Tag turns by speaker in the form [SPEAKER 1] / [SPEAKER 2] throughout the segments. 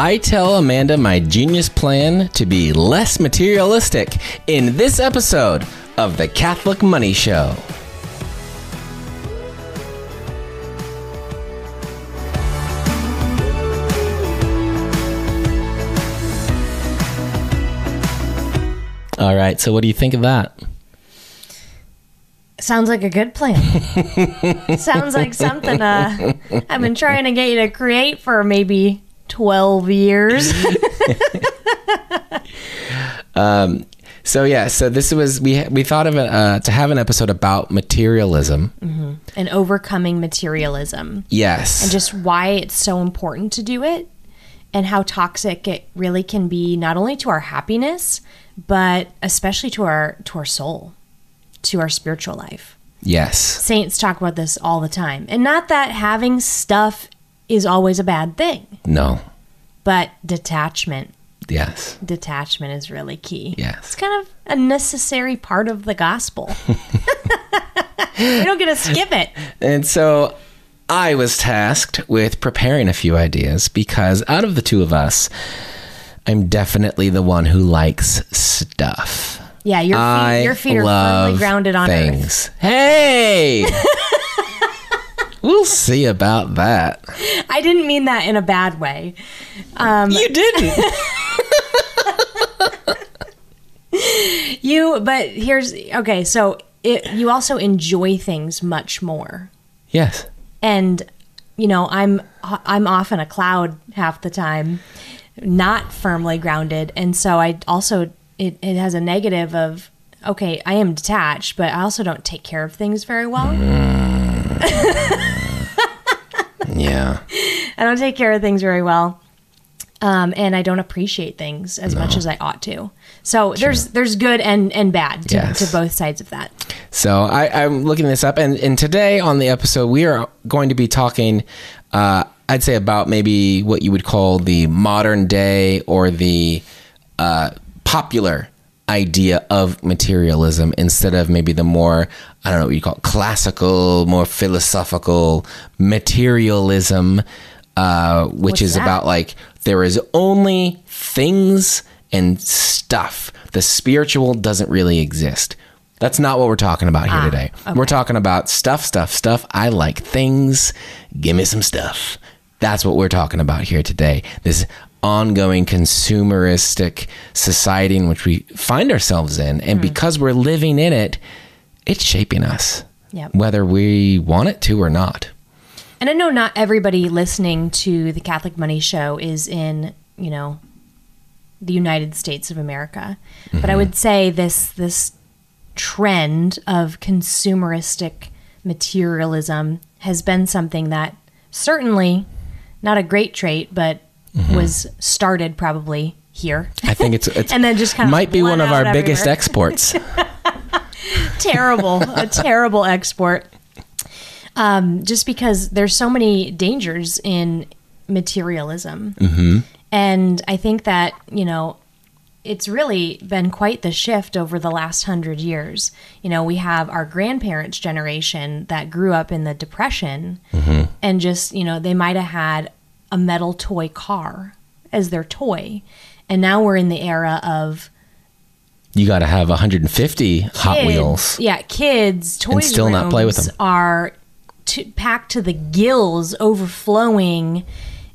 [SPEAKER 1] I tell Amanda my genius plan to be less materialistic in this episode of the Catholic Money Show. All right, so what do you think of that?
[SPEAKER 2] Sounds like a good plan. Sounds like something uh, I've been trying to get you to create for maybe 12 years.
[SPEAKER 1] So yeah, so this was we we thought of it uh, to have an episode about materialism.
[SPEAKER 2] and overcoming materialism.
[SPEAKER 1] Yes,
[SPEAKER 2] and just why it's so important to do it and how toxic it really can be not only to our happiness but especially to our to our soul to our spiritual life
[SPEAKER 1] yes,
[SPEAKER 2] saints talk about this all the time and not that having stuff is always a bad thing.
[SPEAKER 1] No,
[SPEAKER 2] but detachment.
[SPEAKER 1] Yes,
[SPEAKER 2] detachment is really key.
[SPEAKER 1] Yes.
[SPEAKER 2] it's kind of a necessary part of the gospel. We don't get to skip it.
[SPEAKER 1] And so I was tasked with preparing a few ideas because out of the two of us, I'm definitely the one who likes stuff.
[SPEAKER 2] yeah your feet,
[SPEAKER 1] I
[SPEAKER 2] your feet are firmly grounded on earth.
[SPEAKER 1] Things. Hey, we'll see about that.
[SPEAKER 2] I didn't mean that in a bad way. Um,
[SPEAKER 1] You didn't.
[SPEAKER 2] you, but here's okay. So it, you also enjoy things much more,
[SPEAKER 1] yes.
[SPEAKER 2] and you know I'm I'm off in a cloud half the time, not firmly grounded, and so I also it, it has a negative of okay I am detached, but I also don't take care of things very well.
[SPEAKER 1] Yeah.
[SPEAKER 2] I don't take care of things very well. Um, and I don't appreciate things as much as I ought to. So there's there's good and, and bad to,
[SPEAKER 1] Yes.
[SPEAKER 2] to both sides of that.
[SPEAKER 1] So I, I'm looking this up, and, and today on the episode, we are going to be talking, uh, I'd say, about maybe what you would call the modern day or the uh, popular idea of materialism instead of maybe the more, I don't know what you call it, classical, more philosophical materialism, uh, which
[SPEAKER 2] What's
[SPEAKER 1] is
[SPEAKER 2] that?
[SPEAKER 1] about like there is only things and stuff. The spiritual doesn't really exist. That's not what we're talking about here today. We're talking about stuff, stuff, stuff. I like things. Give me some stuff. That's what we're talking about here today. This ongoing consumeristic society in which we find ourselves in. And hmm. because we're living in it, it's shaping us,
[SPEAKER 2] Yep.
[SPEAKER 1] whether we want it to or not.
[SPEAKER 2] And I know not everybody listening to the Catholic Money Show is in, you know, the United States of America. But I mm-hmm. would say this this trend of consumeristic materialism has been something that certainly not a great trait, but Mm-hmm. was started probably here.
[SPEAKER 1] I think it's, it's
[SPEAKER 2] And then just kind of
[SPEAKER 1] might be one of our
[SPEAKER 2] out
[SPEAKER 1] biggest
[SPEAKER 2] everywhere.
[SPEAKER 1] exports.
[SPEAKER 2] terrible, a terrible export. Um, just because there's so many dangers in materialism, mm-hmm. and I think that you know it's really been quite the shift over the last hundred years. You know, we have our grandparents' generation that grew up in the Depression, mm-hmm. and just you know they might have had a metal toy car as their toy, and now we're in the era of
[SPEAKER 1] you got to have 150 Hot Wheels.
[SPEAKER 2] Yeah, kids toys
[SPEAKER 1] still not play with them.
[SPEAKER 2] Are to, packed to the gills, overflowing,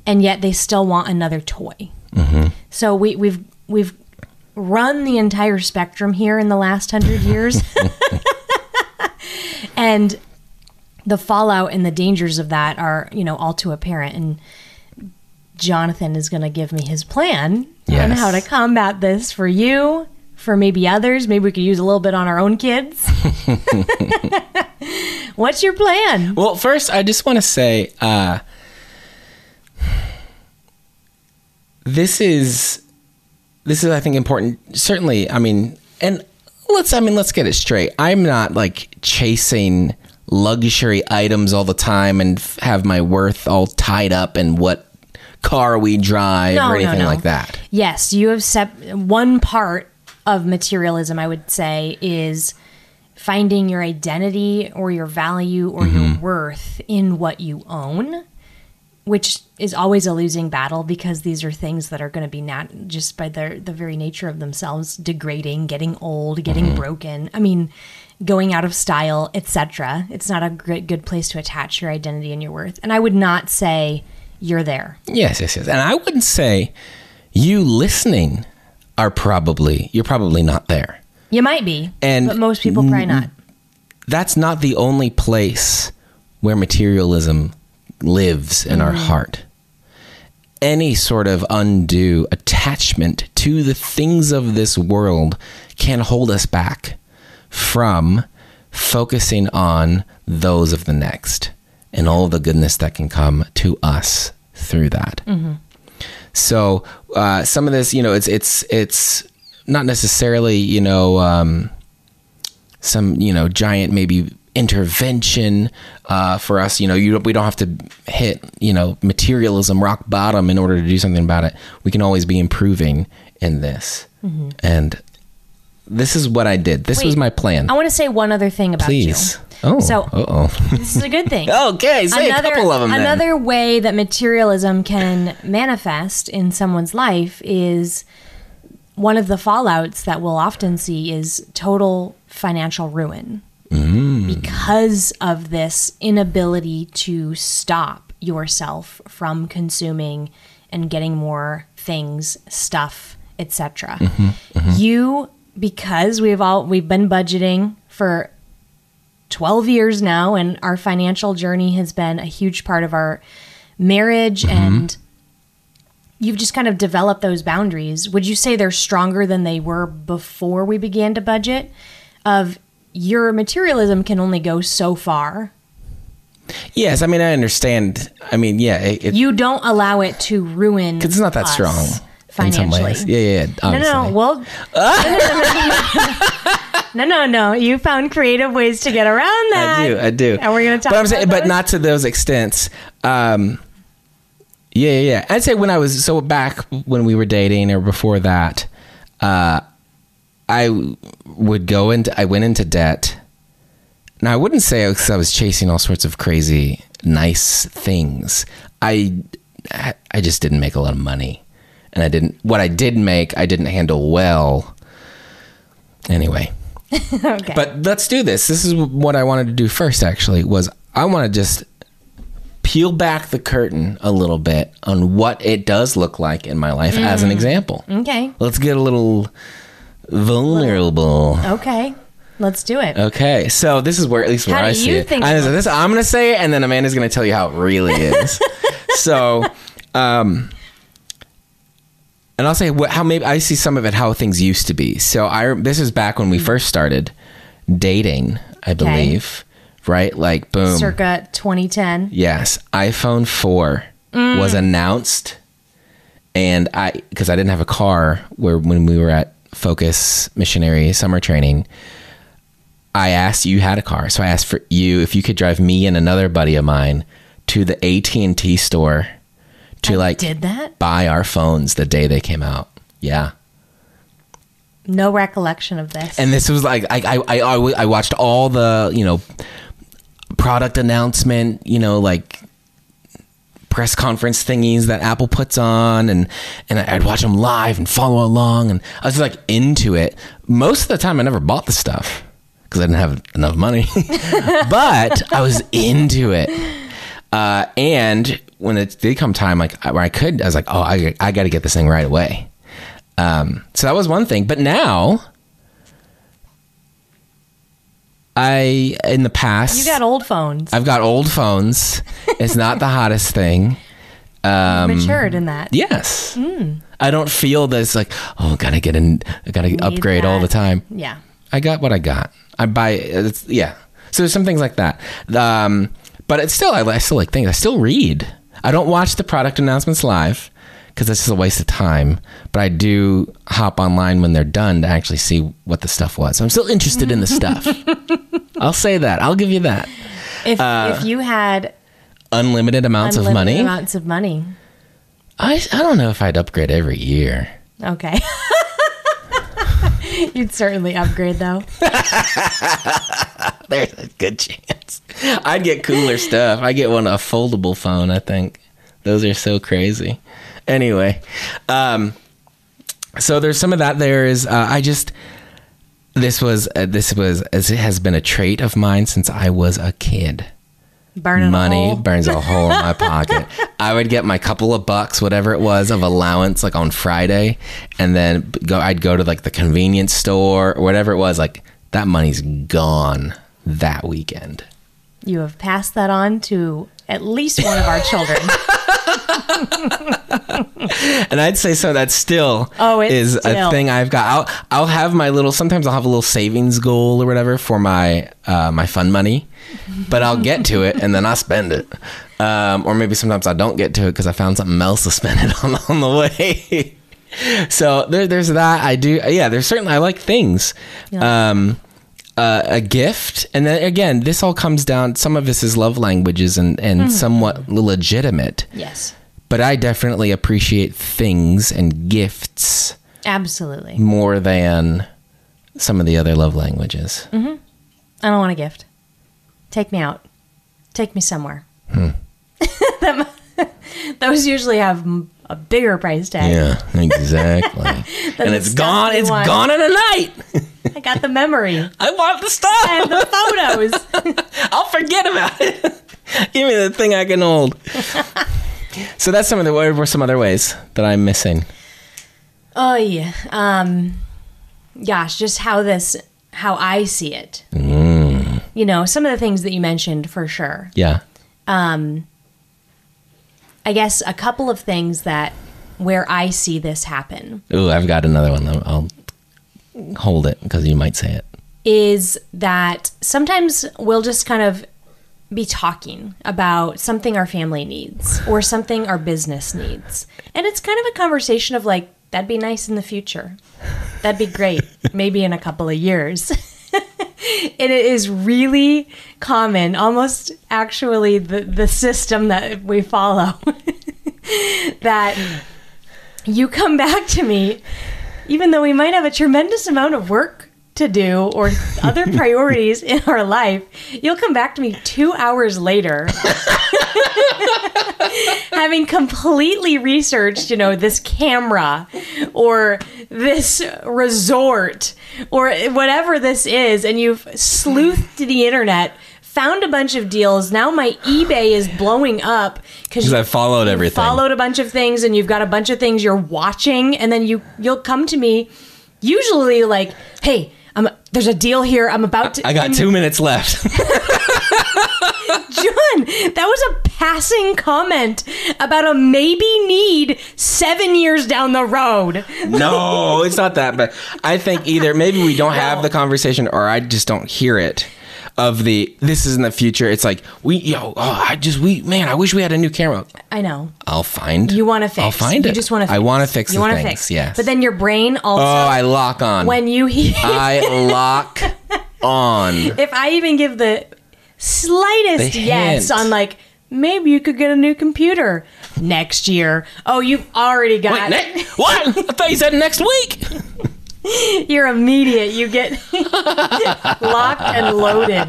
[SPEAKER 2] and yet they still want another toy.
[SPEAKER 1] Mm-hmm.
[SPEAKER 2] So we, we've we've run the entire spectrum here in the last hundred years, and the fallout and the dangers of that are you know all too apparent. And Jonathan is going to give me his plan on how to combat this for you, for maybe others. Maybe we could use a little bit on our own kids. What's your plan?
[SPEAKER 1] Well, first, I just want to say uh, this is this is I think important. Certainly, I mean, and let's I mean let's get it straight. I'm not like chasing luxury items all the time and f- have my worth all tied up in what car we drive
[SPEAKER 2] No,
[SPEAKER 1] or anything
[SPEAKER 2] no.
[SPEAKER 1] like that.
[SPEAKER 2] Yes, you have sep- one part of materialism. I would say is finding your identity or your value or your mm-hmm. worth in what you own. which is always a losing battle because these are things that are going to be not just by their the very nature of themselves degrading, getting old, getting mm-hmm. broken. I mean, going out of style, etc. It's not a good good place to attach your identity and your worth. And I would not say you're there.
[SPEAKER 1] Yes, yes, yes. And I wouldn't say you listening are probably you're probably not there.
[SPEAKER 2] You might be,
[SPEAKER 1] And
[SPEAKER 2] but most people probably not.
[SPEAKER 1] That's not the only place where materialism lives in our mm-hmm. heart. Any sort of undue attachment to the things of this world can hold us back from focusing on those of the next and all the goodness that can come to us through that. So uh, some of this, you know, it's it's it's not necessarily, you know, um, some you know giant maybe intervention uh, for us. You know, you we don't have to hit you know materialism rock bottom in order to do something about it. We can always be improving in this, and this is what I did. This was my plan.
[SPEAKER 2] I want to say one other thing about
[SPEAKER 1] Please.
[SPEAKER 2] you.
[SPEAKER 1] Oh,
[SPEAKER 2] So-
[SPEAKER 1] uh oh.
[SPEAKER 2] This is a good thing.
[SPEAKER 1] okay, say a couple of them. Then.
[SPEAKER 2] Another way that materialism can manifest in someone's life is one of the fallouts that we'll often see is total financial ruin
[SPEAKER 1] Mm.
[SPEAKER 2] because of this inability to stop yourself from consuming and getting more things, stuff, etc.
[SPEAKER 1] Mm-hmm,
[SPEAKER 2] You because we've all we've been budgeting for 12 years now and our financial journey has been a huge part of our marriage
[SPEAKER 1] Mm-hmm.
[SPEAKER 2] and you've just kind of developed those boundaries would you say they're stronger than they were before we began to budget of your materialism can only go so far
[SPEAKER 1] Yes, I mean I understand. I mean, yeah, it, it,
[SPEAKER 2] you don't allow it to ruin because
[SPEAKER 1] it's not that strong in some
[SPEAKER 2] financially
[SPEAKER 1] ways. Yeah, yeah. yeah
[SPEAKER 2] no, no, no. Well, no, no, no. You found creative ways to get around that.
[SPEAKER 1] I do, I do.
[SPEAKER 2] And we're gonna talk
[SPEAKER 1] But I'm
[SPEAKER 2] about
[SPEAKER 1] saying, but not to those extents. Um, yeah, yeah, yeah. I'd say when I was so back when we were dating or before that, uh, I would go into I went into debt. Now I wouldn't say because I was chasing all sorts of crazy nice things. I I just didn't make a lot of money, and I didn't. What I did make, I didn't handle well. Anyway,
[SPEAKER 2] okay.
[SPEAKER 1] but let's do this. This is what I wanted to do first. Actually, was I want to just peel back the curtain a little bit on what it does look like in my life as an example.
[SPEAKER 2] okay.
[SPEAKER 1] Let's get a little vulnerable.
[SPEAKER 2] Okay. Let's do it.
[SPEAKER 1] Okay, so this is where at least where I see it. I, this, I'm gonna say it, and then Amanda's gonna tell you how it really is. so, um, and I'll say what, how maybe I see some of it how things used to be. So I this is back when we
[SPEAKER 2] Hmm.
[SPEAKER 1] first started dating, I believe, right? Like boom,
[SPEAKER 2] Circa 2010.
[SPEAKER 1] yes, iPhone four
[SPEAKER 2] Mm.
[SPEAKER 1] was announced, and I because I didn't have a car where when we were at Focus Missionary Summer Training. I asked you had a car, so I asked for you if you could drive me and another buddy of mine to the AT and T store to like
[SPEAKER 2] Did that?
[SPEAKER 1] buy our phones the day they came out. Yeah,
[SPEAKER 2] No recollection of this.
[SPEAKER 1] and this was like I I I, I watched all the you know product announcement, you know like press conference thingies that Apple puts on, and and I'd watch them live and follow along, and I was like into it. Most of the time, I never bought the stuff because I didn't have enough money, but I was into it. Uh, and when it did come time, like where I could, I was like, oh, I I got to get this thing right away. Um, so that was one thing, but now. I in the past
[SPEAKER 2] you got old phones.
[SPEAKER 1] I've got old phones. It's not the hottest thing. Um,
[SPEAKER 2] matured in that.
[SPEAKER 1] yes. I don't feel this like, oh, gotta get in, I gotta upgrade all the time.
[SPEAKER 2] Yeah.
[SPEAKER 1] I got what I got. I buy, it's, yeah. So there's some things like that. Um, but it's still, I, I still like things. I still read. I don't watch the product announcements live because that's just a waste of time. But I do hop online when they're done to actually see what the stuff was. So I'm still interested in the stuff. I'll say that. I'll give you that.
[SPEAKER 2] If
[SPEAKER 1] Uh,
[SPEAKER 2] if you had
[SPEAKER 1] Unlimited amounts
[SPEAKER 2] unlimited
[SPEAKER 1] of money.
[SPEAKER 2] amounts of money.
[SPEAKER 1] I, I don't know if I'd upgrade every year.
[SPEAKER 2] Okay. You'd certainly upgrade though.
[SPEAKER 1] There's a good chance. I'd get cooler stuff. I get one a foldable phone. I think Those are so crazy. Anyway, um, so there's some of that. There is. Uh, I just this was uh, this was as it has been a trait of mine since I was a kid.
[SPEAKER 2] Burning a
[SPEAKER 1] Money
[SPEAKER 2] hole.
[SPEAKER 1] burns a hole in my pocket. I would get my couple of bucks, whatever it was, of allowance, like on Friday, and then go. I'd go to like the convenience store or whatever it was. Like that money's gone that weekend.
[SPEAKER 2] You have passed that on to at least one of our children.
[SPEAKER 1] And I'd say so. That still
[SPEAKER 2] Oh, it's
[SPEAKER 1] is
[SPEAKER 2] still-
[SPEAKER 1] a thing I've got. I'll I'll have my little. Sometimes I'll have a little savings goal or whatever for my uh, my fun money, but I'll get to it and then I spend it. Um, or maybe sometimes I don't get to it because I found something else to spend it on on the way. so there, there's that. I do. Yeah, there's certainly I like things.
[SPEAKER 2] Yeah.
[SPEAKER 1] Um, uh, a gift, and then again, this all comes down. Some of this is love languages and and somewhat legitimate
[SPEAKER 2] yes,
[SPEAKER 1] but I definitely appreciate things and gifts
[SPEAKER 2] absolutely.
[SPEAKER 1] more than some of the other love languages.
[SPEAKER 2] I don't want a gift. Take me out. Take me somewhere.
[SPEAKER 1] Hmm.
[SPEAKER 2] Usually have a bigger price tag.
[SPEAKER 1] Yeah, exactly. and it's gone. It's
[SPEAKER 2] want.
[SPEAKER 1] gone in a night.
[SPEAKER 2] I got the memory
[SPEAKER 1] I want the stuff.
[SPEAKER 2] and the photos.
[SPEAKER 1] I'll forget about it. Give me the thing I can hold. so that's some of the. What were some other ways that I'm missing?
[SPEAKER 2] Oh yeah. Um gosh, just how this how I see it.
[SPEAKER 1] Mm.
[SPEAKER 2] You know, some of the things that you mentioned for sure.
[SPEAKER 1] Yeah.
[SPEAKER 2] Um I guess a couple of things that where I see this happen
[SPEAKER 1] Ooh, I've got another one. I'll I'll hold it because you might say it.
[SPEAKER 2] is that sometimes we'll just kind of be talking about something our family needs or something our business needs. And it's kind of a conversation of like, that'd be nice in the future. That'd be great, maybe in a couple of years. and it is really common, almost actually the, the system that we follow, that you come back to me, even though we might have a tremendous amount of work to do or other priorities in our life, you'll come back to me two hours later, having completely researched, you know, this camera or this resort or whatever this is, and you've sleuthed the internet. Found a bunch of deals. Now my eBay is blowing up
[SPEAKER 1] Because I followed everything.
[SPEAKER 2] followed a bunch of things and you've got a bunch of things you're watching and then you you'll come to me usually like hey I'm, there's a deal here i'm about to
[SPEAKER 1] I got two minutes left.
[SPEAKER 2] john that was a passing comment about a maybe need seven years down the road
[SPEAKER 1] no, it's not that. But I think either maybe we don't have the conversation, or I just don't hear it. Of the this is in the future. It's like we yo. Oh, I just we man. I wish we had a new camera.
[SPEAKER 2] i know
[SPEAKER 1] I'll find.
[SPEAKER 2] you want to fix
[SPEAKER 1] I'll find
[SPEAKER 2] you
[SPEAKER 1] it.
[SPEAKER 2] just want to
[SPEAKER 1] I want to fix
[SPEAKER 2] you wanna
[SPEAKER 1] things.
[SPEAKER 2] fix
[SPEAKER 1] Yes.
[SPEAKER 2] but then your brain oh, also
[SPEAKER 1] oh, I lock on.
[SPEAKER 2] when you hear
[SPEAKER 1] I lock on.
[SPEAKER 2] if I even give the slightest yes on like maybe you could get a new computer next year. Oh, you've already got
[SPEAKER 1] Wait, ne- what? I thought you said next week.
[SPEAKER 2] you're immediate. You get locked and loaded.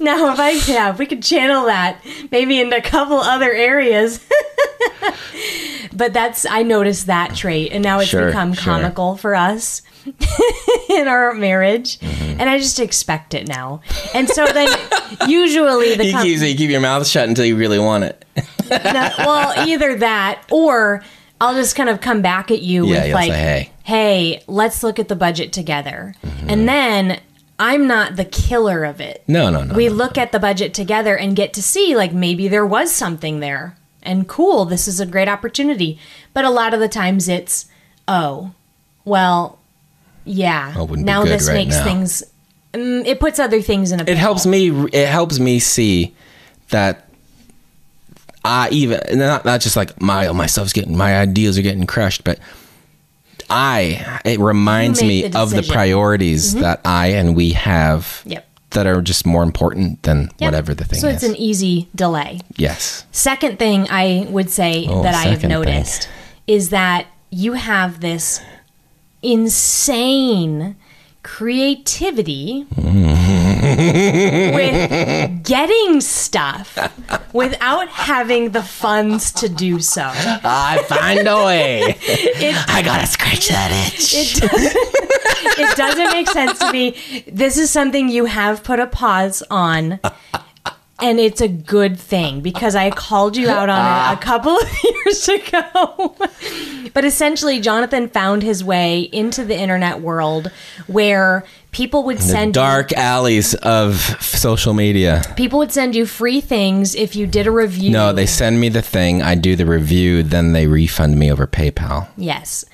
[SPEAKER 2] now, if I yeah, if we could channel that maybe into a couple other areas. but that's I noticed that trait, and now it's
[SPEAKER 1] Sure,
[SPEAKER 2] become
[SPEAKER 1] sure.
[SPEAKER 2] comical for us. in our marriage
[SPEAKER 1] Mm-hmm.
[SPEAKER 2] and i just expect it now and so then usually the
[SPEAKER 1] You
[SPEAKER 2] com-
[SPEAKER 1] keep, you keep your mouth shut until you really want it.
[SPEAKER 2] no, well either that or i'll just kind of come back at you
[SPEAKER 1] Yeah,
[SPEAKER 2] with like
[SPEAKER 1] say, "Hey."
[SPEAKER 2] hey let's look at the budget together
[SPEAKER 1] Mm-hmm.
[SPEAKER 2] and then i'm not the killer of it
[SPEAKER 1] No, no, no.
[SPEAKER 2] we
[SPEAKER 1] no.
[SPEAKER 2] look at the budget together and get to see like maybe there was something there and cool this is a great opportunity but a lot of the times it's oh well yeah
[SPEAKER 1] Oh, wouldn't be
[SPEAKER 2] now
[SPEAKER 1] good
[SPEAKER 2] this
[SPEAKER 1] right
[SPEAKER 2] makes
[SPEAKER 1] now.
[SPEAKER 2] things mm, it puts other things in a
[SPEAKER 1] it helps me it helps me see that I even not not just like my my stuff's getting my ideas are getting crushed, but I it reminds me
[SPEAKER 2] the
[SPEAKER 1] of the
[SPEAKER 2] decision. Mm-hmm.
[SPEAKER 1] priorities that I and we have
[SPEAKER 2] Yep.
[SPEAKER 1] that are just more important than
[SPEAKER 2] Yeah.
[SPEAKER 1] whatever the thing
[SPEAKER 2] so
[SPEAKER 1] is.
[SPEAKER 2] it's an easy delay
[SPEAKER 1] yes.
[SPEAKER 2] Second thing I would say
[SPEAKER 1] Oh,
[SPEAKER 2] that I have
[SPEAKER 1] second thing.
[SPEAKER 2] noticed is that you have this insane creativity mm. with getting stuff without having the funds to do so.
[SPEAKER 1] I find a way.
[SPEAKER 2] It,
[SPEAKER 1] I gotta scratch that itch.
[SPEAKER 2] it, it doesn't make sense to me. This is something you have put a pause on. And it's a good thing because I called you out on it a ah. couple of years ago. but essentially, Jonathan found his way into the internet world where people would send you-
[SPEAKER 1] dark alleys of social media.
[SPEAKER 2] people would send you free things if you did a review.
[SPEAKER 1] No, they send me the thing. I do the review, then they refund me over PayPal.
[SPEAKER 2] yes,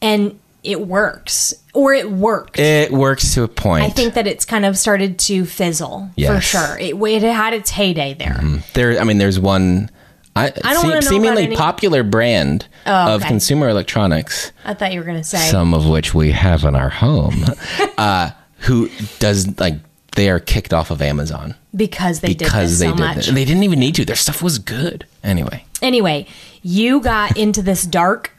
[SPEAKER 2] and it works, or it worked.
[SPEAKER 1] It works to a point.
[SPEAKER 2] I think that it's kind of started to fizzle for sure. It, it had its heyday there.
[SPEAKER 1] there. I mean, there's one. I,
[SPEAKER 2] I don't
[SPEAKER 1] se- seemingly
[SPEAKER 2] any-
[SPEAKER 1] popular brand
[SPEAKER 2] Oh,
[SPEAKER 1] of consumer electronics,
[SPEAKER 2] I thought you were going to say.
[SPEAKER 1] some of which we have in our home, uh, who does like they are kicked off of Amazon
[SPEAKER 2] because they
[SPEAKER 1] because
[SPEAKER 2] did
[SPEAKER 1] they
[SPEAKER 2] so
[SPEAKER 1] did
[SPEAKER 2] much.
[SPEAKER 1] This. They didn't even need to. Their stuff was good anyway.
[SPEAKER 2] Anyway, you got into this dark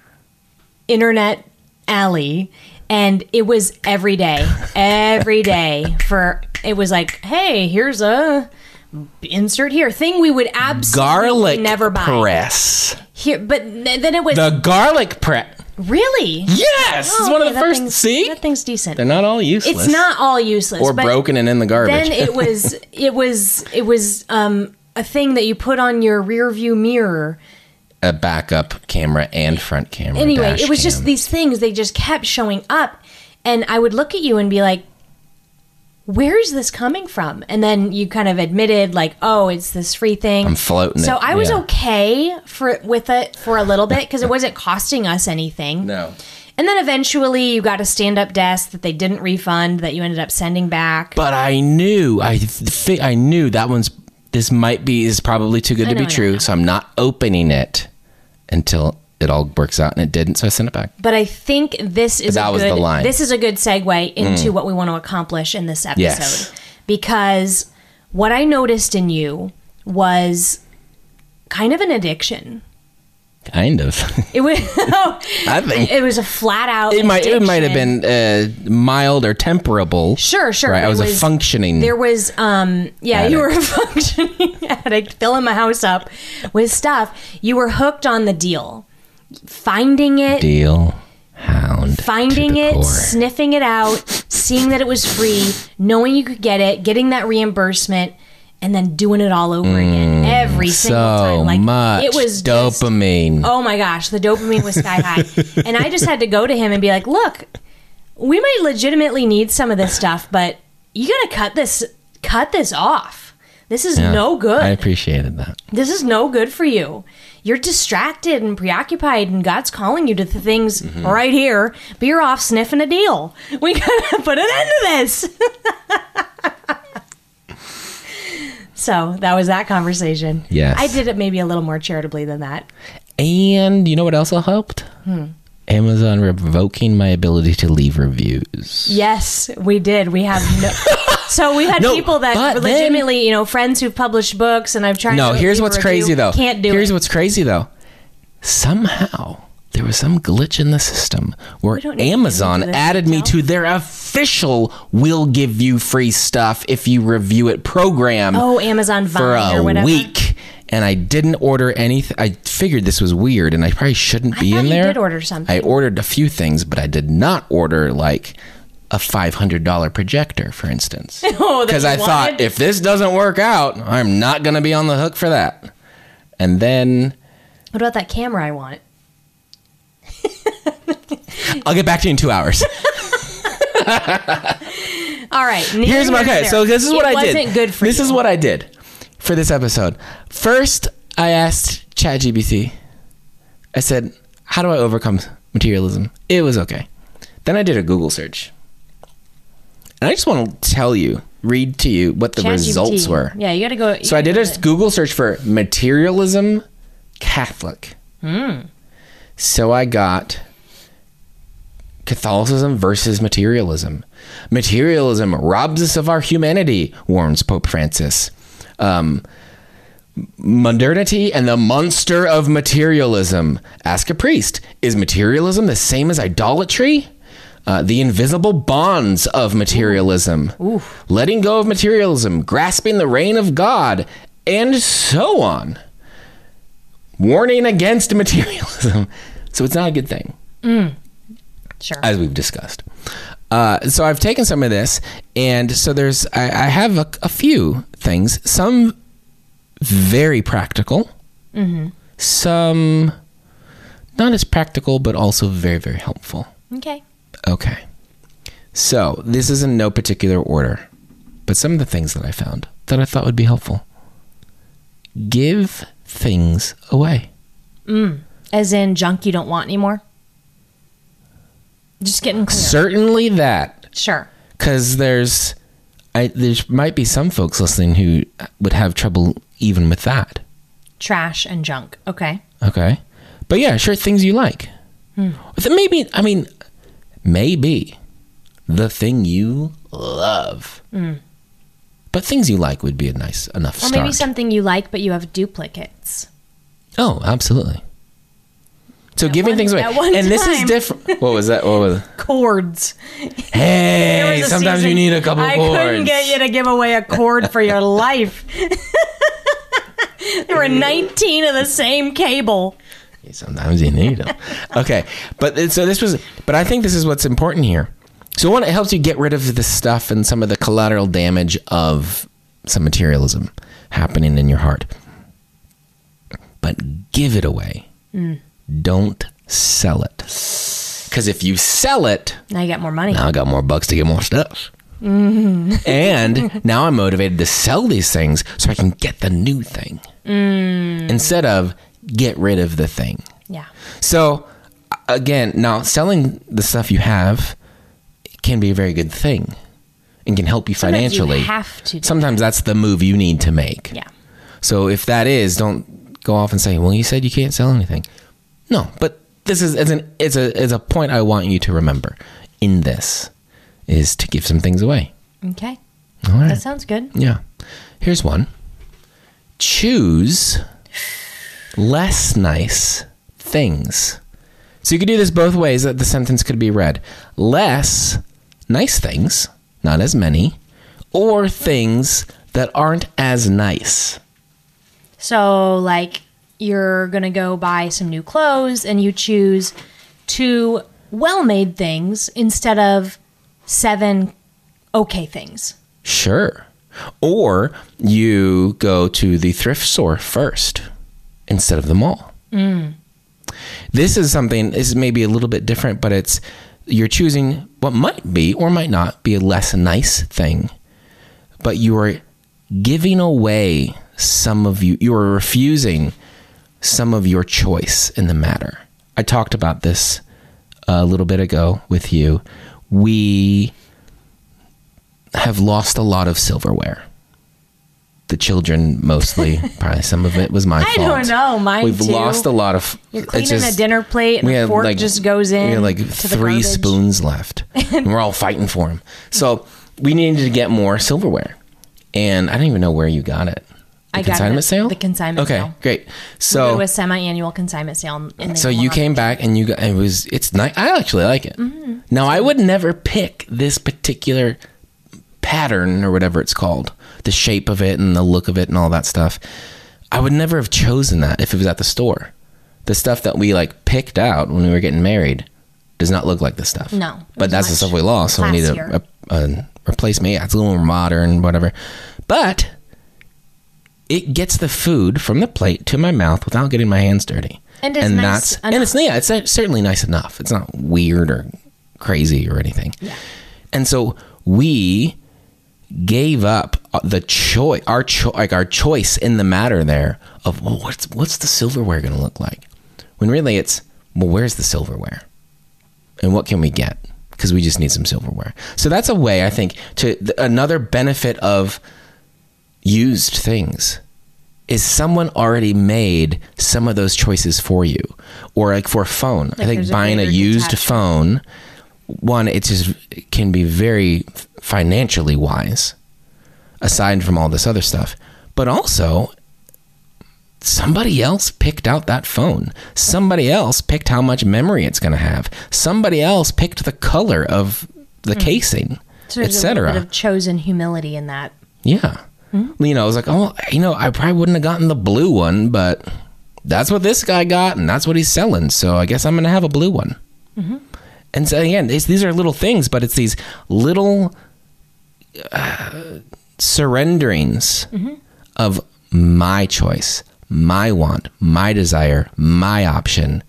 [SPEAKER 2] internet alley and it was every day. Every day for it was like, "Hey, here's a insert here thing we would absolutely
[SPEAKER 1] Garlic
[SPEAKER 2] never buy."
[SPEAKER 1] press.
[SPEAKER 2] Here, but then it was
[SPEAKER 1] The garlic press.
[SPEAKER 2] really
[SPEAKER 1] Yes, it's
[SPEAKER 2] Oh,
[SPEAKER 1] one of the first. See,
[SPEAKER 2] that thing's decent.
[SPEAKER 1] they're not all useless.
[SPEAKER 2] It's not all useless
[SPEAKER 1] or broken and in the garbage.
[SPEAKER 2] Then it was it was it was um a thing that you put on your rear view mirror.
[SPEAKER 1] A backup camera and front camera.
[SPEAKER 2] Anyway, it was just these things they just kept showing up and I would look at you and be like Where's this coming from? And then you kind of admitted, like, "Oh, it's this free thing."
[SPEAKER 1] I'm floating
[SPEAKER 2] So
[SPEAKER 1] it,
[SPEAKER 2] I was
[SPEAKER 1] yeah.
[SPEAKER 2] okay for with it for a little bit because it wasn't costing us anything.
[SPEAKER 1] No.
[SPEAKER 2] And then eventually, you got a stand-up desk that they didn't refund that you ended up sending back.
[SPEAKER 1] But I knew, I fi- I knew that one's. This might be is probably too good to
[SPEAKER 2] know,
[SPEAKER 1] be
[SPEAKER 2] I I
[SPEAKER 1] true, so I'm not opening it until it all works out, and it didn't, so I sent it back.
[SPEAKER 2] But I think this is
[SPEAKER 1] That
[SPEAKER 2] a
[SPEAKER 1] was
[SPEAKER 2] good,
[SPEAKER 1] the line. Mm.
[SPEAKER 2] This is a good segue into what we want to accomplish in this episode.
[SPEAKER 1] Yes.
[SPEAKER 2] Because what I noticed in you was kind of an addiction.
[SPEAKER 1] Kind of.
[SPEAKER 2] It was
[SPEAKER 1] I think
[SPEAKER 2] it was a flat out.
[SPEAKER 1] it might it might have been uh, mild or temperable.
[SPEAKER 2] Sure, sure.
[SPEAKER 1] Right, I
[SPEAKER 2] It
[SPEAKER 1] was, a functioning.
[SPEAKER 2] There was, um, yeah, you were a functioning addict, filling my house up with stuff. You were hooked on the deal, finding it,
[SPEAKER 1] deal hound.
[SPEAKER 2] finding it,
[SPEAKER 1] core.
[SPEAKER 2] sniffing it out, seeing that it was free, knowing you could get it, getting that reimbursement, and then doing it all over again every single
[SPEAKER 1] Mm, so
[SPEAKER 2] time. Like
[SPEAKER 1] much
[SPEAKER 2] it was just-
[SPEAKER 1] dopamine.
[SPEAKER 2] oh my gosh, the dopamine was sky high, and I just had to go to him and be like, "Look, we might legitimately need some of this stuff, but you got to cut this, cut this off. This is
[SPEAKER 1] Yeah,
[SPEAKER 2] no good."
[SPEAKER 1] I appreciated that.
[SPEAKER 2] this is no good for you. You're distracted and preoccupied, and God's calling you to the things
[SPEAKER 1] Mm-hmm.
[SPEAKER 2] right here. But you're off sniffing a deal. We gotta put an end to this. so that was that conversation.
[SPEAKER 1] Yes.
[SPEAKER 2] I did it maybe a little more charitably than that.
[SPEAKER 1] And you know what else helped?
[SPEAKER 2] Hmm.
[SPEAKER 1] Amazon revoking my ability to leave reviews.
[SPEAKER 2] Yes, we did. We have no. So we had
[SPEAKER 1] No,
[SPEAKER 2] people that
[SPEAKER 1] but then-
[SPEAKER 2] legitimately, you know, friends who've published books, and I've tried.
[SPEAKER 1] No, here's what's
[SPEAKER 2] review,
[SPEAKER 1] crazy though.
[SPEAKER 2] Can't do
[SPEAKER 1] Here's
[SPEAKER 2] it.
[SPEAKER 1] what's crazy though. Somehow there was some glitch in the system where
[SPEAKER 2] don't need to
[SPEAKER 1] Amazon
[SPEAKER 2] get into this
[SPEAKER 1] added me to their official "We'll give you free stuff if you review it" program.
[SPEAKER 2] Oh, Amazon
[SPEAKER 1] for a
[SPEAKER 2] or whatever.
[SPEAKER 1] week. And I didn't order anything. I figured this was weird, and I probably shouldn't be in
[SPEAKER 2] you
[SPEAKER 1] there.
[SPEAKER 2] did order something.
[SPEAKER 1] I ordered a few things, but I did not order like a five hundred dollar projector, for instance.
[SPEAKER 2] Oh,
[SPEAKER 1] because I thought if this doesn't work out, I'm not going to be on the hook for that. And then
[SPEAKER 2] What about that camera I want?
[SPEAKER 1] I'll get back to you in two hours.
[SPEAKER 2] All right.
[SPEAKER 1] Here's my okay. So this is what I did.
[SPEAKER 2] wasn't good for
[SPEAKER 1] this
[SPEAKER 2] you.
[SPEAKER 1] is what I did for this episode. First, I asked ChatGPT. I said, "How do I overcome materialism?" It was okay. Then I did a Google search, and I just want to tell you, read to you what the
[SPEAKER 2] ChatGPT.
[SPEAKER 1] results were.
[SPEAKER 2] Yeah, you got to go. you
[SPEAKER 1] So I
[SPEAKER 2] gotta
[SPEAKER 1] did
[SPEAKER 2] go
[SPEAKER 1] a Google search for materialism Catholic.
[SPEAKER 2] Hmm.
[SPEAKER 1] So I got Catholicism versus materialism. Materialism robs us of our humanity, warns Pope Francis. Um, modernity and the monster of materialism. Ask a priest. Is materialism the same as idolatry? uh, the invisible bonds of materialism, letting go of materialism, grasping the reign of God, and so on. Warning against materialism. So it's not a good thing,
[SPEAKER 2] Sure.
[SPEAKER 1] as we've discussed. Uh, so I've taken some of this, and so there's I, I have a, a few things. Some very practical, some not as practical, but also very very helpful.
[SPEAKER 2] okay.
[SPEAKER 1] Okay. So, this is in no particular order, but some of the things that I found that I thought would be helpful. Give things away. Mm.
[SPEAKER 2] As in junk you don't want anymore? Just getting clear.
[SPEAKER 1] Certainly that,
[SPEAKER 2] Sure.
[SPEAKER 1] because there's, I, there might be some folks listening who would have trouble even with that.
[SPEAKER 2] Trash and junk. Okay.
[SPEAKER 1] Okay. But yeah, sure, things you like. Hmm. Then maybe, I mean, maybe the thing you love. Hmm. But things you like would be a nice enough
[SPEAKER 2] Or
[SPEAKER 1] start.
[SPEAKER 2] maybe something you like but you have duplicates.
[SPEAKER 1] Oh, absolutely. So
[SPEAKER 2] At
[SPEAKER 1] giving
[SPEAKER 2] one-
[SPEAKER 1] things away, and this is different. What was that? What was? It?
[SPEAKER 2] Cords.
[SPEAKER 1] Hey, sometimes you need a couple
[SPEAKER 2] I
[SPEAKER 1] cords.
[SPEAKER 2] couldn't get you to give away a cord for your life. there were 19 of the same cable.
[SPEAKER 1] Sometimes you need them. okay, but so this was, but I think this is what's important here. So one, it helps you get rid of the stuff and some of the collateral damage of some materialism happening in your heart. But give it away. Mm. Don't sell it. Because if you sell it,
[SPEAKER 2] Now you got more money.
[SPEAKER 1] now I got more bucks to get more stuff. Mm. And now I'm motivated to sell these things so I can get the new thing mm. instead of get rid of the thing.
[SPEAKER 2] Yeah.
[SPEAKER 1] So, again, now selling the stuff you have can be a very good thing and can help you
[SPEAKER 2] Sometimes you
[SPEAKER 1] financially.
[SPEAKER 2] have to
[SPEAKER 1] Sometimes that's the move you need to make.
[SPEAKER 2] Yeah.
[SPEAKER 1] So if that is, don't go off and say, "Well, you said you can't sell anything." No, but this is it's an it's a it's a point I want you to remember in this is to give some things away.
[SPEAKER 2] Okay.
[SPEAKER 1] All right.
[SPEAKER 2] That sounds good.
[SPEAKER 1] Yeah. Here's one. Choose less nice things. So you could do this both ways that the sentence could be read. Less nice things, not as many, or things that aren't as nice.
[SPEAKER 2] So, like, you're going to go buy some new clothes and you choose two well made things instead of seven okay things.
[SPEAKER 1] Sure. Or you go to the thrift store first instead of the mall. Mm. This is something, this is maybe a little bit different, but it's you're choosing what might be or might not be a less nice thing, but you are giving away some of you, you are refusing some of your choice in the matter. I talked about this a little bit ago with you. We have lost a lot of silverware. The children mostly, probably some of it was my
[SPEAKER 2] I
[SPEAKER 1] fault.
[SPEAKER 2] don't know, mine
[SPEAKER 1] We've
[SPEAKER 2] too.
[SPEAKER 1] lost a lot of.
[SPEAKER 2] You're cleaning
[SPEAKER 1] just-
[SPEAKER 2] a dinner plate and
[SPEAKER 1] we had,
[SPEAKER 2] fork
[SPEAKER 1] like-
[SPEAKER 2] just goes in.
[SPEAKER 1] We had like three spoons left, and we're all fighting for them. So we needed to get more silverware, and I don't even know where you got it. The
[SPEAKER 2] I got it
[SPEAKER 1] consignment sale.
[SPEAKER 2] the consignment
[SPEAKER 1] okay,
[SPEAKER 2] sale. Okay, great.
[SPEAKER 1] So
[SPEAKER 2] to a semi-annual consignment sale.
[SPEAKER 1] So you came back and you got it was it's nice. I actually like it. Mm-hmm. Now I would never pick this particular pattern or whatever it's called, the shape of it and the look of it and all that stuff. I would never have chosen that if it was at the store. The stuff that we like picked out when we were getting married does not look like this stuff.
[SPEAKER 2] No,
[SPEAKER 1] but that's the stuff we lost, so we need a, a, a replacement. Yeah, it's a little more modern, whatever. But it gets the food from the plate to my mouth without getting my hands dirty.
[SPEAKER 2] And it's nice
[SPEAKER 1] and it's yeah, it's certainly nice enough. It's not weird or crazy or anything.
[SPEAKER 2] Yeah.
[SPEAKER 1] And so we gave up the choice, our cho- like our choice in the matter there of well, what's what's the silverware going to look like? When really it's well, where's the silverware, and what can we get? Because we just need some silverware. So that's a way I think to th- another benefit of used things is someone already made some of those choices for you or like for a phone i think
[SPEAKER 2] there's a
[SPEAKER 1] buying a used phone one it just can be very financially wise aside from all this other stuff but also somebody else picked out that phone. Somebody else picked how much memory it's going to have. Somebody else picked the color of the hmm. casing,
[SPEAKER 2] So there's a little bit
[SPEAKER 1] etc.
[SPEAKER 2] of chosen humility in that.
[SPEAKER 1] Yeah. Hmm? You know, I was like, oh, you know, I probably wouldn't have gotten the blue one, but that's what this guy got, and that's what he's selling. So I guess I'm going to have a blue one. Mm-hmm. And so again, these, these are little things, but it's these little uh, surrenderings mm-hmm. of my choice, my want, my desire, my option,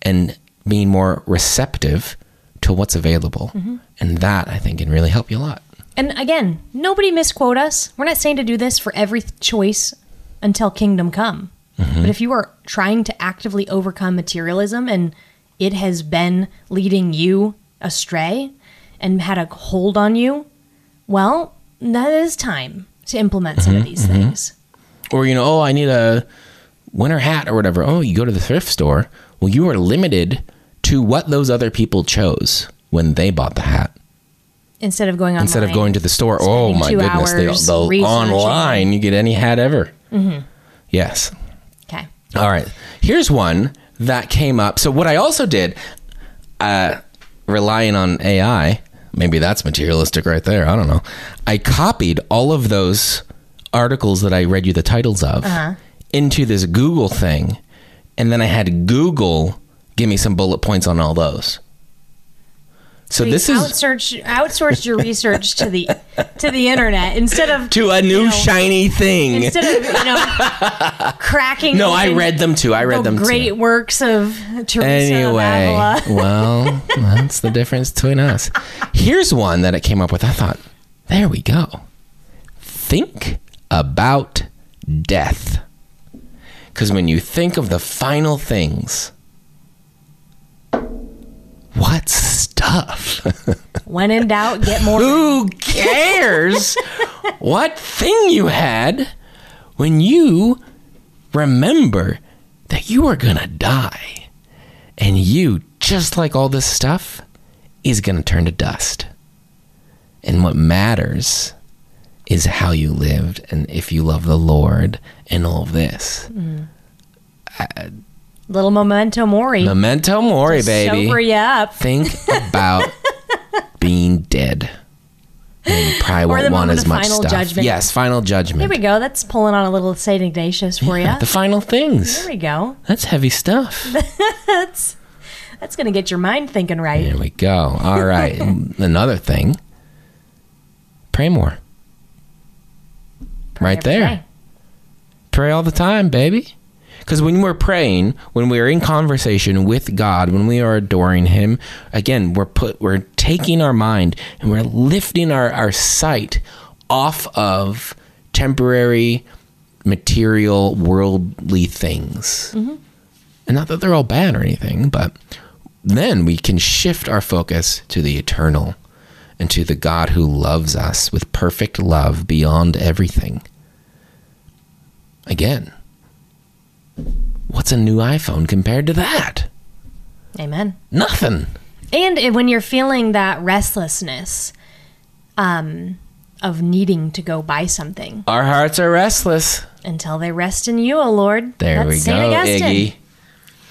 [SPEAKER 1] and being more receptive to what's available. Mm-hmm. And that I think can really help you a lot.
[SPEAKER 2] And again, nobody misquote us. We're not saying to do this for every choice until kingdom come. Mm-hmm. But if you are trying to actively overcome materialism and it has been leading you astray and had a hold on you, well, that is time to implement some of mm-hmm, these mm-hmm. things.
[SPEAKER 1] or you know, oh, I need a winter hat or whatever. Oh, you go to the thrift store. Well, you are limited to what those other people chose when they bought the hat.
[SPEAKER 2] Instead of going online.
[SPEAKER 1] Instead of going to the store, oh my goodness, the,
[SPEAKER 2] hours
[SPEAKER 1] the
[SPEAKER 2] researching.
[SPEAKER 1] online, you get any hat ever. Mm-hmm. Yes.
[SPEAKER 2] Okay.
[SPEAKER 1] All right. Here's one that came up. So what I also did, uh, relying on AI, maybe that's materialistic right there. I don't know. I copied all of those articles that I read you the titles of into this Google thing, and then I had Google give me some bullet points on all those. So,
[SPEAKER 2] So
[SPEAKER 1] this is
[SPEAKER 2] outsourced, outsourced your research to the to the internet instead of
[SPEAKER 1] to a new
[SPEAKER 2] you know,
[SPEAKER 1] shiny thing.
[SPEAKER 2] instead of you know cracking.
[SPEAKER 1] No, I read them too. I read
[SPEAKER 2] the
[SPEAKER 1] them
[SPEAKER 2] great
[SPEAKER 1] too.
[SPEAKER 2] works of Teresa of
[SPEAKER 1] Anyway,
[SPEAKER 2] Avila.
[SPEAKER 1] well, that's the difference between us. Here's one that it came up with. I thought, there we go. Think about death. Because when you think of the final things, what stuff?
[SPEAKER 2] When in doubt, get more.
[SPEAKER 1] Who cares what thing you had when you remember that you are going to die? And you, just like all this stuff, is going to turn to dust. And what matters is how you lived and if you love the Lord and all of this. Mm-hmm.
[SPEAKER 2] Little memento mori.
[SPEAKER 1] Memento mori, baby.
[SPEAKER 2] Sober you up.
[SPEAKER 1] think about being dead. And you probably
[SPEAKER 2] Or
[SPEAKER 1] won't want as much
[SPEAKER 2] final
[SPEAKER 1] stuff.
[SPEAKER 2] judgment.
[SPEAKER 1] Yes, final
[SPEAKER 2] There
[SPEAKER 1] judgment.
[SPEAKER 2] we go. That's pulling on a little Saint Ignatius for you.
[SPEAKER 1] The final things.
[SPEAKER 2] There we go.
[SPEAKER 1] That's heavy stuff.
[SPEAKER 2] That's that's gonna get your mind thinking right.
[SPEAKER 1] There we go. All right. Another thing. Pray more.
[SPEAKER 2] Pray
[SPEAKER 1] right there.
[SPEAKER 2] day.
[SPEAKER 1] Pray all the time, baby. Because when we're praying, when we're in conversation with God, when we are adoring Him, again, we're put, we're taking our mind and we're lifting our, our sight off of temporary, material, worldly things. Mm-hmm. And not that they're all bad or anything, but then we can shift our focus to the eternal and to the God who loves us with perfect love beyond everything. Again, what's a new iPhone compared to that?
[SPEAKER 2] Amen.
[SPEAKER 1] Nothing.
[SPEAKER 2] And when you're feeling that restlessness, um, of needing to go buy something
[SPEAKER 1] Our hearts are restless.
[SPEAKER 2] until they rest in you, O Lord.
[SPEAKER 1] There
[SPEAKER 2] That's
[SPEAKER 1] we
[SPEAKER 2] Saint
[SPEAKER 1] go,
[SPEAKER 2] Augustine.
[SPEAKER 1] Iggy.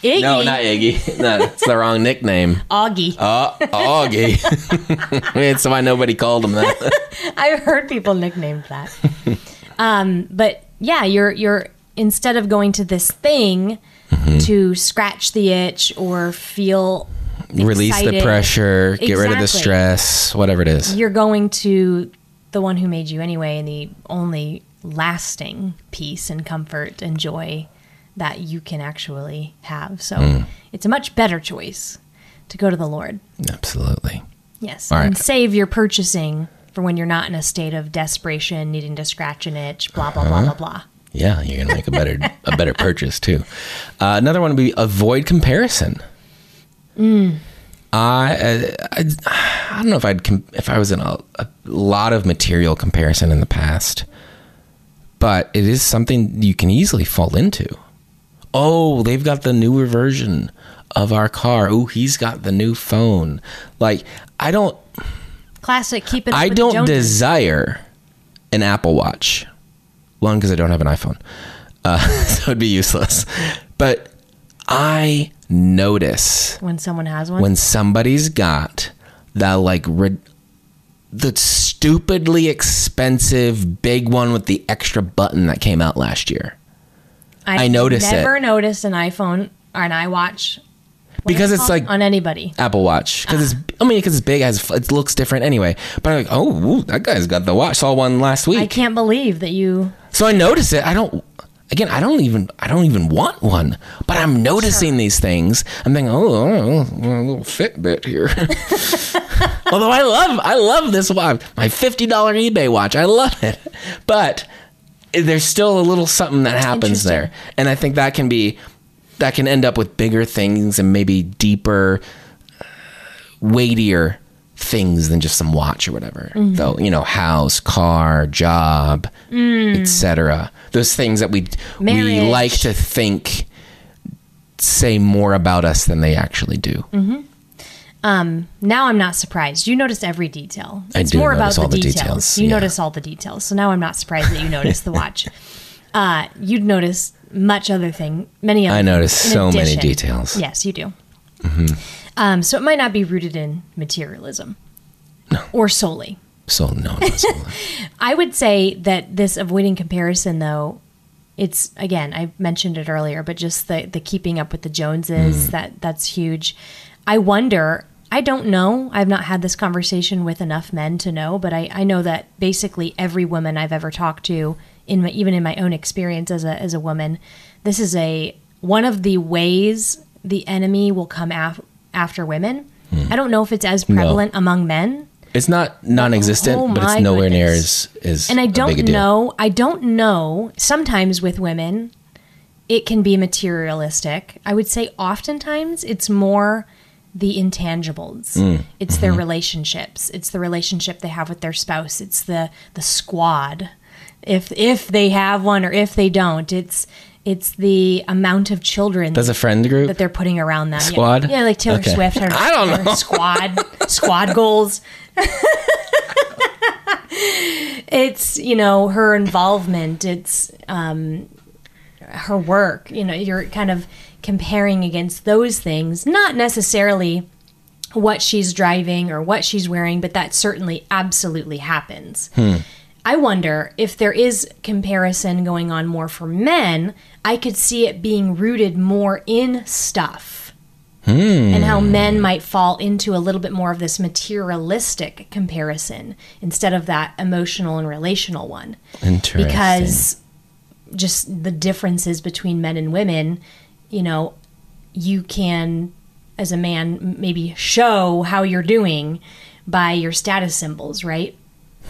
[SPEAKER 2] Iggy.
[SPEAKER 1] No, not Iggy. No, that's the wrong nickname.
[SPEAKER 2] Augie.
[SPEAKER 1] Oh, Augie. That's why nobody called him that.
[SPEAKER 2] I've heard people nicknamed that. um, but yeah, you're you're instead of going to this thing
[SPEAKER 1] Mm-hmm.
[SPEAKER 2] to scratch the itch or feel
[SPEAKER 1] Release the
[SPEAKER 2] excited,
[SPEAKER 1] pressure, get rid of the stress, whatever it is.
[SPEAKER 2] You're going to the one who made you anyway, and the only lasting peace and comfort and joy that you can actually have. So
[SPEAKER 1] Mm.
[SPEAKER 2] it's a much better choice to go to the Lord.
[SPEAKER 1] Absolutely.
[SPEAKER 2] Yes.
[SPEAKER 1] All
[SPEAKER 2] and
[SPEAKER 1] right.
[SPEAKER 2] save your purchasing for when you're not in a state of desperation, needing to scratch an itch, blah, blah,
[SPEAKER 1] Uh-huh.
[SPEAKER 2] blah, blah, blah.
[SPEAKER 1] Yeah, you're gonna make a better a better purchase too. Uh, another one would be avoid comparison. I, I I don't know if I'd com- if I was in a, a lot of material comparison in the past, but it is something you can easily fall into. Oh, they've got the newer version of our car. Oh, he's got the new phone. Like I don't
[SPEAKER 2] Classic. Keep it.
[SPEAKER 1] I don't desire an Apple Watch. One, because I don't have an iPhone. uh, so it'd be useless. But I notice
[SPEAKER 2] When someone has one,
[SPEAKER 1] when somebody's got that like rid- the stupidly expensive big one with the extra button that came out last year. I notice it.
[SPEAKER 2] never noticed an iPhone or an iWatch what
[SPEAKER 1] Because it's like-
[SPEAKER 2] on anybody.
[SPEAKER 1] Apple Watch because it's I mean because it's big, it has it looks different anyway. But I'm like, oh, ooh, that guy's got the watch. Saw one last week.
[SPEAKER 2] I can't believe that you.
[SPEAKER 1] so I notice it. I don't. Again, I don't even I don't even want one, but I'm noticing these things. I'm thinking, oh, oh, oh, a little Fitbit here. Although I love I love this watch, my fifty dollar eBay watch. I love it, but there's still a little something that happens there, and I think that can be that can end up with bigger things and maybe deeper weightier things than just some watch or whatever.
[SPEAKER 2] Mm-hmm.
[SPEAKER 1] Though, you know, house, car, job, etc. Those things that we we like to think say more about us than they actually do.
[SPEAKER 2] Mm-hmm. Um, now I'm not surprised. You notice every detail.
[SPEAKER 1] I
[SPEAKER 2] It's
[SPEAKER 1] do
[SPEAKER 2] more about
[SPEAKER 1] all
[SPEAKER 2] the
[SPEAKER 1] the
[SPEAKER 2] details.
[SPEAKER 1] details,
[SPEAKER 2] You
[SPEAKER 1] yeah.
[SPEAKER 2] notice all the details. So now I'm not surprised that you notice the watch. Uh, you'd notice much other thing, many other.
[SPEAKER 1] I notice so many details.
[SPEAKER 2] Yes, you do. Um, so it might not be rooted in materialism, or solely.
[SPEAKER 1] So no, not so.
[SPEAKER 2] I would say that this avoiding comparison, though, it's again I mentioned it earlier, but just the the keeping up with the Joneses that that's huge. I wonder. I don't know. I've not had this conversation with enough men to know, but I, I know that basically every woman I've ever talked to, in my, even in my own experience as a as a woman, this is a one of the ways the enemy will come af- after women. I don't know if it's as prevalent among men,
[SPEAKER 1] It's not non-existent,
[SPEAKER 2] Oh
[SPEAKER 1] but it's nowhere near as is.
[SPEAKER 2] and I
[SPEAKER 1] a big a
[SPEAKER 2] don't know. I don't know. Sometimes with women, it can be materialistic. I would say oftentimes it's more the intangibles.
[SPEAKER 1] Mm,
[SPEAKER 2] It's
[SPEAKER 1] mm-hmm.
[SPEAKER 2] their relationships. It's the relationship they have with their spouse. It's the the squad. If if they have one or if they don't, it's it's the amount of children
[SPEAKER 1] Does a friend group?
[SPEAKER 2] that they're putting around them. Yeah.
[SPEAKER 1] Squad?
[SPEAKER 2] Yeah, like Taylor
[SPEAKER 1] Okay.
[SPEAKER 2] Swift. Her,
[SPEAKER 1] I don't
[SPEAKER 2] her
[SPEAKER 1] know.
[SPEAKER 2] Squad, squad goals. it's you know her involvement. It's um, her work. You know, you're kind of comparing against those things, not necessarily what she's driving or what she's wearing, but that certainly absolutely happens. I wonder if there is comparison going on more for men. I could see it being rooted more in stuff hmm. and how men might fall into a little bit more of this materialistic comparison instead of that emotional and relational one.
[SPEAKER 1] Interesting.
[SPEAKER 2] Because just the differences between men and women, you know, you can, as a man, maybe show how you're doing by your status symbols, right?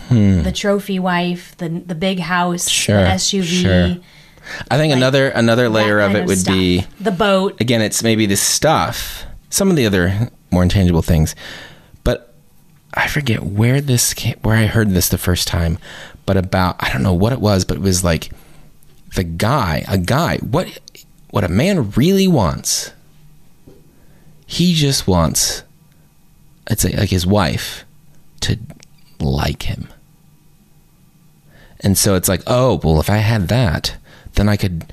[SPEAKER 2] The trophy wife, the the big house,
[SPEAKER 1] Hmm. Sure,
[SPEAKER 2] the SUV,
[SPEAKER 1] sure. I think another another layer of it would
[SPEAKER 2] stuff.
[SPEAKER 1] be
[SPEAKER 2] the boat.
[SPEAKER 1] again, it's maybe the stuff, some of the other more intangible things, but I forget where this came, where I heard this the first time, but about I don't know what it was, but it was like the guy, a guy, what what a man really wants. He just wants, I'd say, like his wife to like him. And so it's like, oh, well, if I had that, then I could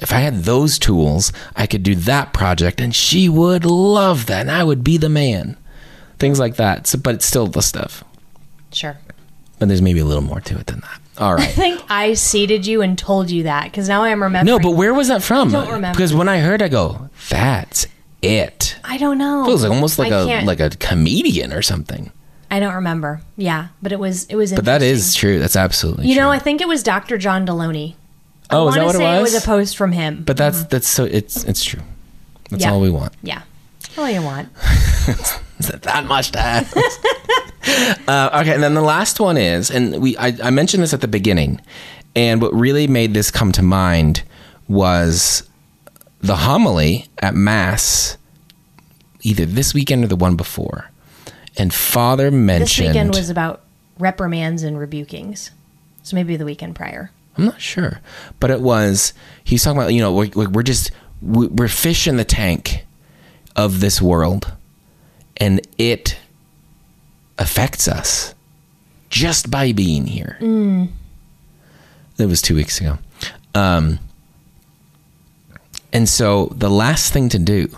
[SPEAKER 1] if I had those tools, I could do that project and she would love that and I would be the man. Things like that. So, but it's still the stuff.
[SPEAKER 2] Sure.
[SPEAKER 1] But there's maybe a little more to it than that. All right.
[SPEAKER 2] I think I seated you and told you that because now I'm remembering.
[SPEAKER 1] No, but where was that from?
[SPEAKER 2] don't remember.
[SPEAKER 1] Because when I heard I go, that's it.
[SPEAKER 2] I don't know.
[SPEAKER 1] It was like almost like
[SPEAKER 2] I
[SPEAKER 1] a
[SPEAKER 2] can't-
[SPEAKER 1] like a comedian or something.
[SPEAKER 2] I don't remember. Yeah, but it was it was.
[SPEAKER 1] But that is true. That's absolutely
[SPEAKER 2] You
[SPEAKER 1] true.
[SPEAKER 2] know, I think it was Dr. John Deloney.
[SPEAKER 1] Oh,
[SPEAKER 2] I
[SPEAKER 1] is that what it was?
[SPEAKER 2] It was a post from him.
[SPEAKER 1] but that's that's so it's it's true. That's
[SPEAKER 2] Yeah.
[SPEAKER 1] all we want.
[SPEAKER 2] yeah, all you want.
[SPEAKER 1] That much to ask? uh, okay, and then the last one is, and we I, I mentioned this at the beginning, and what really made this come to mind was the homily at mass, either this weekend or the one before, and Father mentioned This
[SPEAKER 2] weekend was about reprimands and rebukings, so maybe the weekend prior.
[SPEAKER 1] I'm not sure, but it was. He's talking about you know we're, we're just we- we're fish in the tank of this world, and it affects us just by being here. That was two weeks ago. Um, And so the last thing to do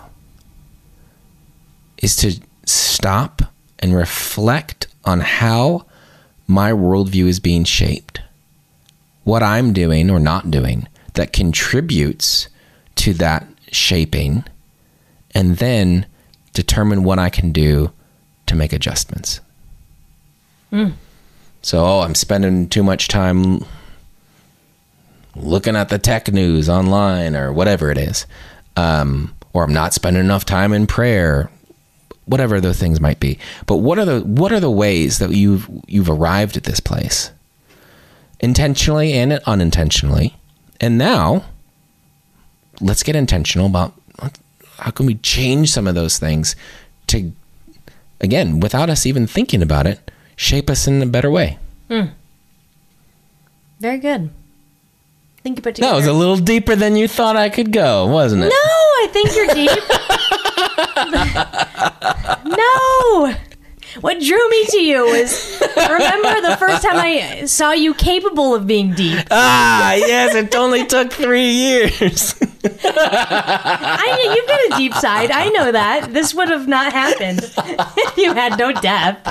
[SPEAKER 1] is to stop and reflect on how my worldview is being shaped, what I'm doing or not doing that contributes to that shaping, and then determine what I can do to make adjustments.
[SPEAKER 2] Mm.
[SPEAKER 1] So, oh, I'm spending too much time looking at the tech news online or whatever it is. Um, or I'm not spending enough time in prayer, whatever those things might be. But what are the what are the ways that you've you've arrived at this place? Intentionally and unintentionally. And now let's get intentional about how can we change some of those things to again, without us even thinking about it, shape us in a better way. Hmm.
[SPEAKER 2] Very good. Think about
[SPEAKER 1] That was a little deeper than you thought I could go, wasn't it?
[SPEAKER 2] No, I think you're deep. no. What drew me to you was remember the first time I saw you capable of being deep.
[SPEAKER 1] Ah, yes, it only took three years.
[SPEAKER 2] I know you've got a deep side. I know that. This would have not happened if you had no depth.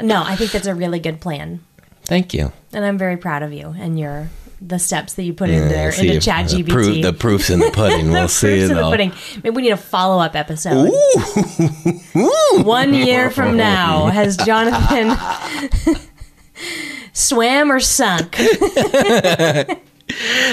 [SPEAKER 2] no, I think that's a really good plan.
[SPEAKER 1] Thank you.
[SPEAKER 2] And I'm very proud of you and your the steps that you put in there into
[SPEAKER 1] if
[SPEAKER 2] Chat
[SPEAKER 1] the,
[SPEAKER 2] GPT.
[SPEAKER 1] proof, the proof's in the pudding. We'll see
[SPEAKER 2] Proofs
[SPEAKER 1] it
[SPEAKER 2] of the pudding. Maybe we need a follow up episode. One year from now, has Jonathan swam or sunk?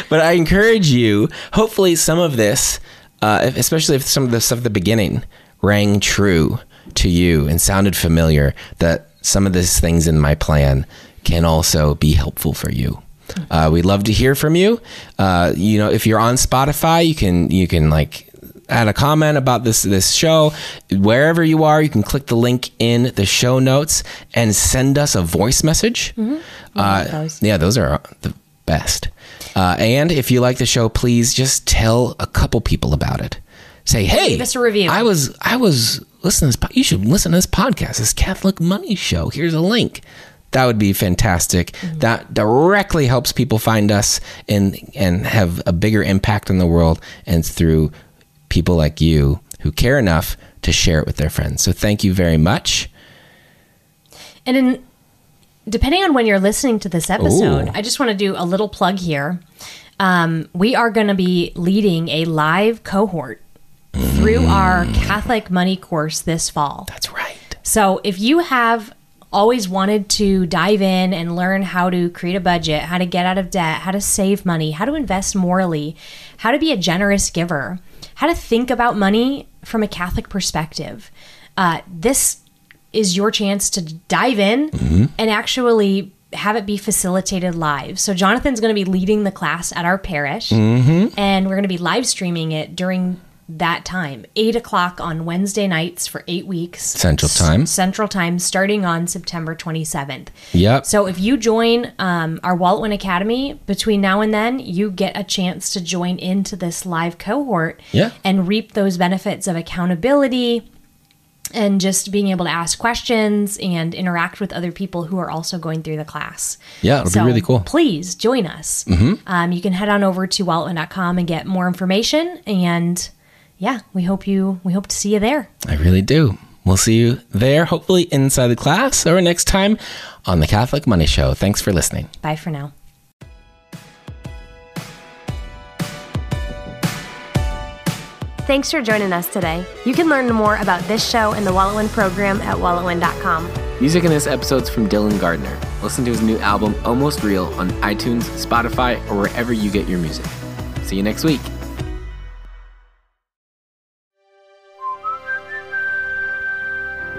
[SPEAKER 1] But I encourage you. Hopefully, some of this, uh, especially if some of the stuff at the beginning rang true to you and sounded familiar, that some of these things in my plan can also be helpful for you. Uh, we'd love to hear from you. Uh, you know, if you're on Spotify, you can you can like add a comment about this this show wherever you are. You can click the link in the show notes and send us a voice message. Uh,
[SPEAKER 2] those.
[SPEAKER 1] yeah, those are the best. Uh, and if you like the show, please just tell a couple people about it. Say, hey,
[SPEAKER 2] leave us a review.
[SPEAKER 1] I was I was listening to this. po- You should listen to this podcast. This Catholic Money Show. Here's a link. That would be fantastic.
[SPEAKER 2] Mm-hmm.
[SPEAKER 1] That directly helps people find us and and have a bigger impact in the world. And through people like you who care enough to share it with their friends. So thank you very much.
[SPEAKER 2] And in depending on when you're listening to this episode,
[SPEAKER 1] Ooh.
[SPEAKER 2] I just want to do a little plug here. Um, we are going to be leading a live cohort through our Catholic Money course this fall.
[SPEAKER 1] That's right.
[SPEAKER 2] So if you have always wanted to dive in and learn how to create a budget, how to get out of debt, how to save money, how to invest morally, how to be a generous giver, how to think about money from a Catholic perspective, uh, this is your chance to dive in and actually have it be facilitated live. So Jonathan's going to be leading the class at our parish, and we're going to be live streaming it during that time, eight o'clock on Wednesday nights for eight weeks.
[SPEAKER 1] Central Time.
[SPEAKER 2] S- Central Time, starting on September 27th.
[SPEAKER 1] Yep.
[SPEAKER 2] So if you join um, our WalletWin Academy between now and then, you get a chance to join into this live cohort
[SPEAKER 1] Yeah.
[SPEAKER 2] and reap those benefits of accountability and just being able to ask questions and interact with other people who are also going through the class.
[SPEAKER 1] Yeah, it'll
[SPEAKER 2] So
[SPEAKER 1] be really cool.
[SPEAKER 2] Please join us. Um, you can head on over to walletwin.com and get more information. And yeah, we hope you we hope to see you there.
[SPEAKER 1] I really do. We'll see you there, hopefully inside the class or next time on the Catholic Money Show. Thanks for listening.
[SPEAKER 2] Bye for now.
[SPEAKER 3] Thanks for joining us today. You can learn more about this show and the WalletWin program at walletwin.com.
[SPEAKER 1] Music in this episode's from Dylan Gardner. Listen to his new album, Almost Real, on iTunes, Spotify, or wherever you get your music. See you next week.